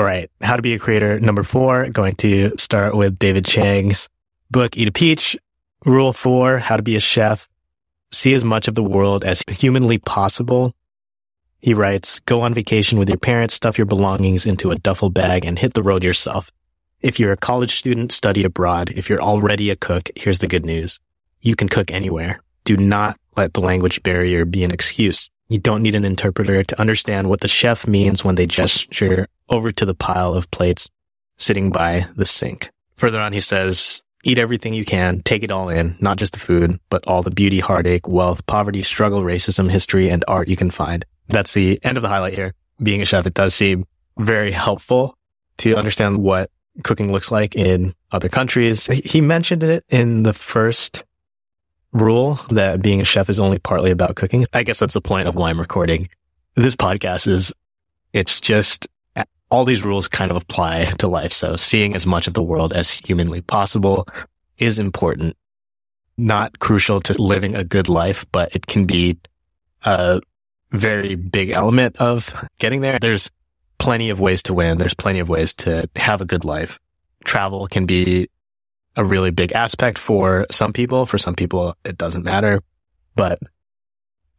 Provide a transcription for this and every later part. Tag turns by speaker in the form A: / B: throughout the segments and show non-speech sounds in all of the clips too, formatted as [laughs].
A: All right. How to be a creator. Number four, going to start with David Chang's book, Eat a Peach. Rule four, how to be a chef. See as much of the world as humanly possible. He writes, go on vacation with your parents, stuff your belongings into a duffel bag and hit the road yourself. If you're a college student, study abroad. If you're already a cook, here's the good news. You can cook anywhere. Do not let the language barrier be an excuse. You don't need an interpreter to understand what the chef means when they gesture over to the pile of plates sitting by the sink. Further on, he says, eat everything you can, take it all in, not just the food, but all the beauty, heartache, wealth, poverty, struggle, racism, history, and art you can find. That's the end of the highlight here. Being a chef, it does seem very helpful to understand what cooking looks like in other countries. He mentioned it in the first rule that being a chef is only partly about cooking. I guess that's the point of why I'm recording this podcast is it's just all these rules kind of apply to life. So seeing as much of the world as humanly possible is important. Not crucial to living a good life, but it can be a very big element of getting there. There's plenty of ways to win. There's plenty of ways to have a good life. Travel can be a really big aspect for some people. For some people, it doesn't matter. But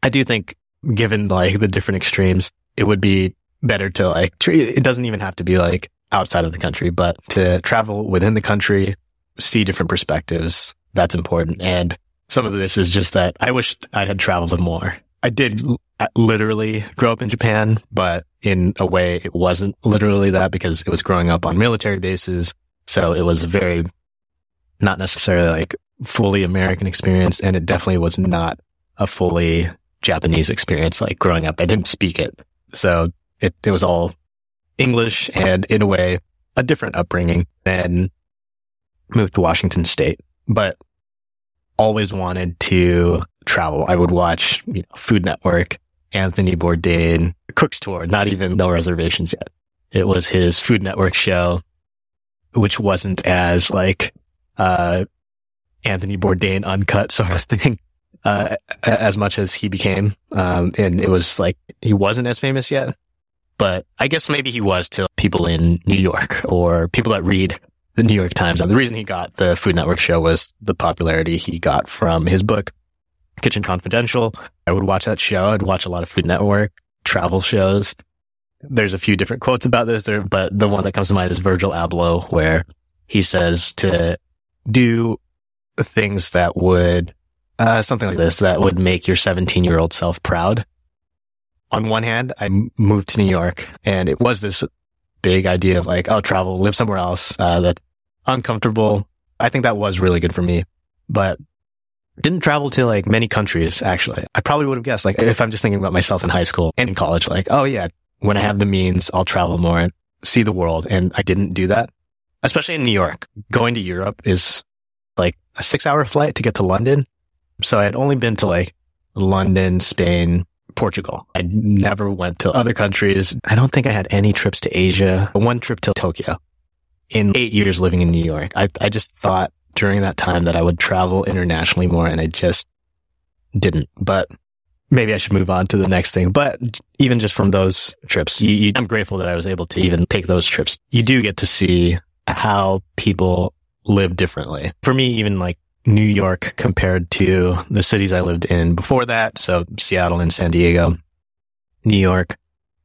A: I do think given like the different extremes, it would be better to like, it doesn't even have to be like outside of the country, but to travel within the country, see different perspectives. That's important. And some of this is just that I wish I had traveled more. I did literally grow up in Japan, but in a way it wasn't literally that because it was growing up on military bases. So it was very not necessarily like fully American experience. And it definitely was not a fully Japanese experience. Like growing up, I didn't speak it. So it, it was all English and in a way a different upbringing than moved to Washington state, but always wanted to travel. I would watch you know, Food Network, Anthony Bourdain, Cook's Tour, not even no reservations yet. It was his Food Network show, which wasn't as like uh, Anthony Bourdain uncut sort of thing, uh, as much as he became. Um, and it was like, he wasn't as famous yet, but I guess maybe he was to people in New York or people that read the New York Times. And the reason he got the Food Network show was the popularity he got from his book, Kitchen Confidential. I would watch that show. I'd watch a lot of Food Network travel shows. There's a few different quotes about this there, but the one that comes to mind is Virgil Abloh, where he says to do things that would, uh, something like this, that would make your 17 year old self proud. On one hand, I moved to New York and it was this big idea of like, I'll travel, live somewhere else, uh, that uncomfortable. I think that was really good for me, but didn't travel to like many countries actually. I probably would have guessed like if I'm just thinking about myself in high school and in college, like, oh yeah, when I have the means, I'll travel more and see the world. And I didn't do that especially in New York. Going to Europe is like a six hour flight to get to London. So I had only been to like London, Spain, Portugal. I never went to other countries. I don't think I had any trips to Asia. One trip to Tokyo in eight years living in New York. I, I just thought during that time that I would travel internationally more and I just didn't. But maybe I should move on to the next thing. But even just from those trips, you, you, I'm grateful that I was able to even take those trips. You do get to see how people live differently. For me, even like New York compared to the cities I lived in before that. So Seattle and San Diego, New York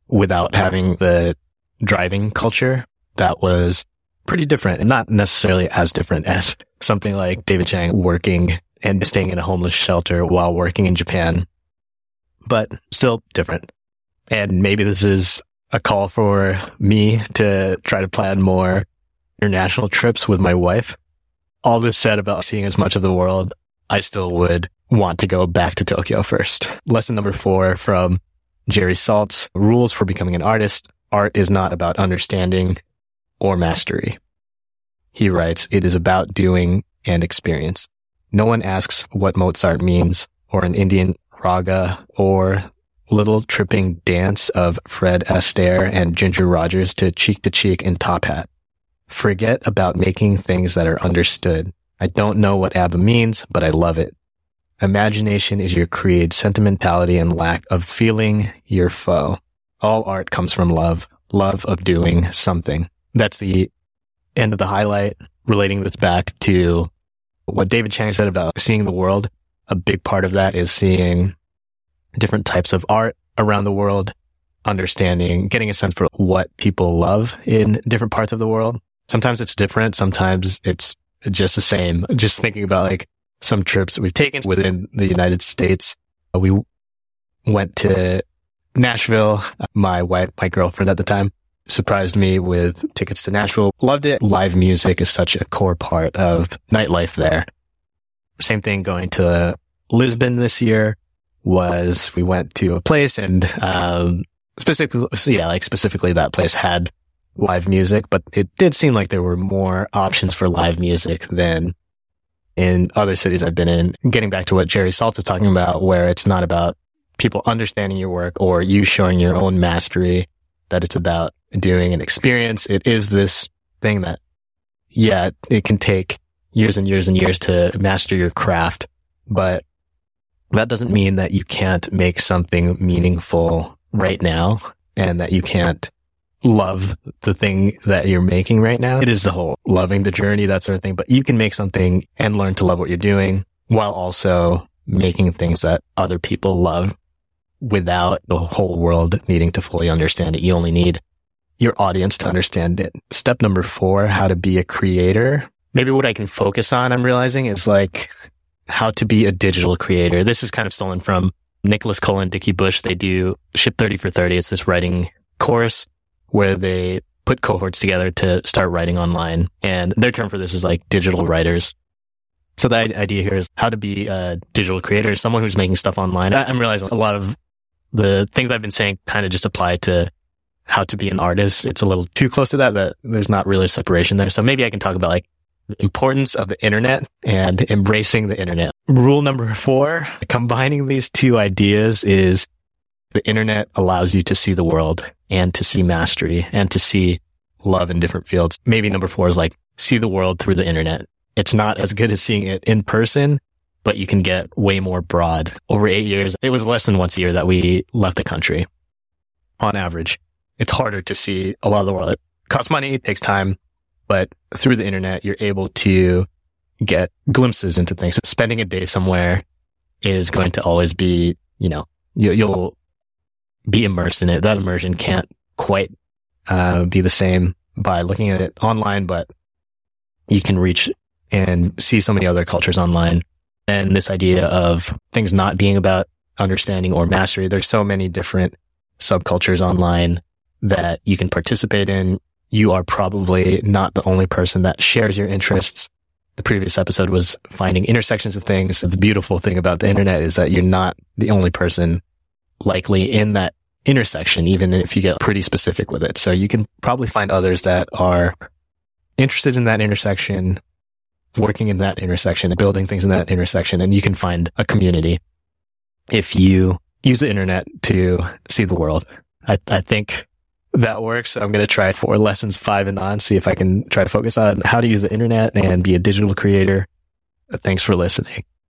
A: without having the driving culture that was pretty different and not necessarily as different [laughs] as something like David Chang working and staying in a homeless shelter while working in Japan, but still different. And maybe this is a call for me to try to plan more international trips with my wife. All this said about seeing as much of the world, I still would want to go back to Tokyo first. Lesson number four from Jerry Saltz, rules for becoming an artist. Art is not about understanding or mastery. He writes, it is about doing and experience. No one asks what Mozart means or an Indian raga or little tripping dance of Fred Astaire and Ginger Rogers to cheek to cheek in top hat. Forget about making things that are understood. I don't know what ABBA means, but I love it. Imagination is your created sentimentality and lack of feeling your foe. All art comes from love. love of doing something. That's the end of the highlight, relating this back to what David Chang said about seeing the world. A big part of that is seeing different types of art around the world, understanding, getting a sense for what people love in different parts of the world. Sometimes it's different. Sometimes it's just the same. Just thinking about like some trips we've taken within the United States. We went to Nashville. My wife, my girlfriend at the time surprised me with tickets to Nashville. Loved it. Live music is such a core part of nightlife there. Same thing going to Lisbon this year was we went to a place and, um, specifically, yeah, like specifically that place had live music, but it did seem like there were more options for live music than in other cities I've been in. Getting back to what Jerry Saltz is talking about, where it's not about people understanding your work or you showing your own mastery, that it's about doing an experience. It is this thing that, yeah, it can take years and years and years to master your craft, but that doesn't mean that you can't make something meaningful right now and that you can't love the thing that you're making right now. It is the whole loving the journey, that sort of thing, but you can make something and learn to love what you're doing while also making things that other people love without the whole world needing to fully understand it. You only need your audience to understand it. Step number four, how to be a creator. Maybe what I can focus on, I'm realizing is like how to be a digital creator. This is kind of stolen from Nicholas Cole and Dickie Bush. They do Ship 30 for 30. It's this writing course where they put cohorts together to start writing online. And their term for this is like digital writers. So the idea here is how to be a digital creator, someone who's making stuff online. I'm realizing a lot of the things I've been saying kind of just apply to how to be an artist. It's a little too close to that, that there's not really a separation there. So maybe I can talk about like the importance of the internet and embracing the internet. Rule number four, combining these two ideas is the internet allows you to see the world and to see mastery and to see love in different fields. Maybe number four is like see the world through the internet. It's not as good as seeing it in person, but you can get way more broad. Over eight years, it was less than once a year that we left the country on average it's harder to see a lot of the world. It costs money, it takes time, but through the internet, you're able to get glimpses into things. Spending a day somewhere is going to always be, you know, you, you'll be immersed in it. That immersion can't quite uh, be the same by looking at it online, but you can reach and see so many other cultures online. And this idea of things not being about understanding or mastery. There's so many different subcultures online that you can participate in. You are probably not the only person that shares your interests. The previous episode was finding intersections of things. The beautiful thing about the internet is that you're not the only person likely in that intersection, even if you get pretty specific with it. So you can probably find others that are interested in that intersection, working in that intersection, building things in that intersection, and you can find a community if you use the internet to see the world. I, I think that works. I'm going to try for lessons five and on, see if I can try to focus on how to use the internet and be a digital creator. Thanks for listening.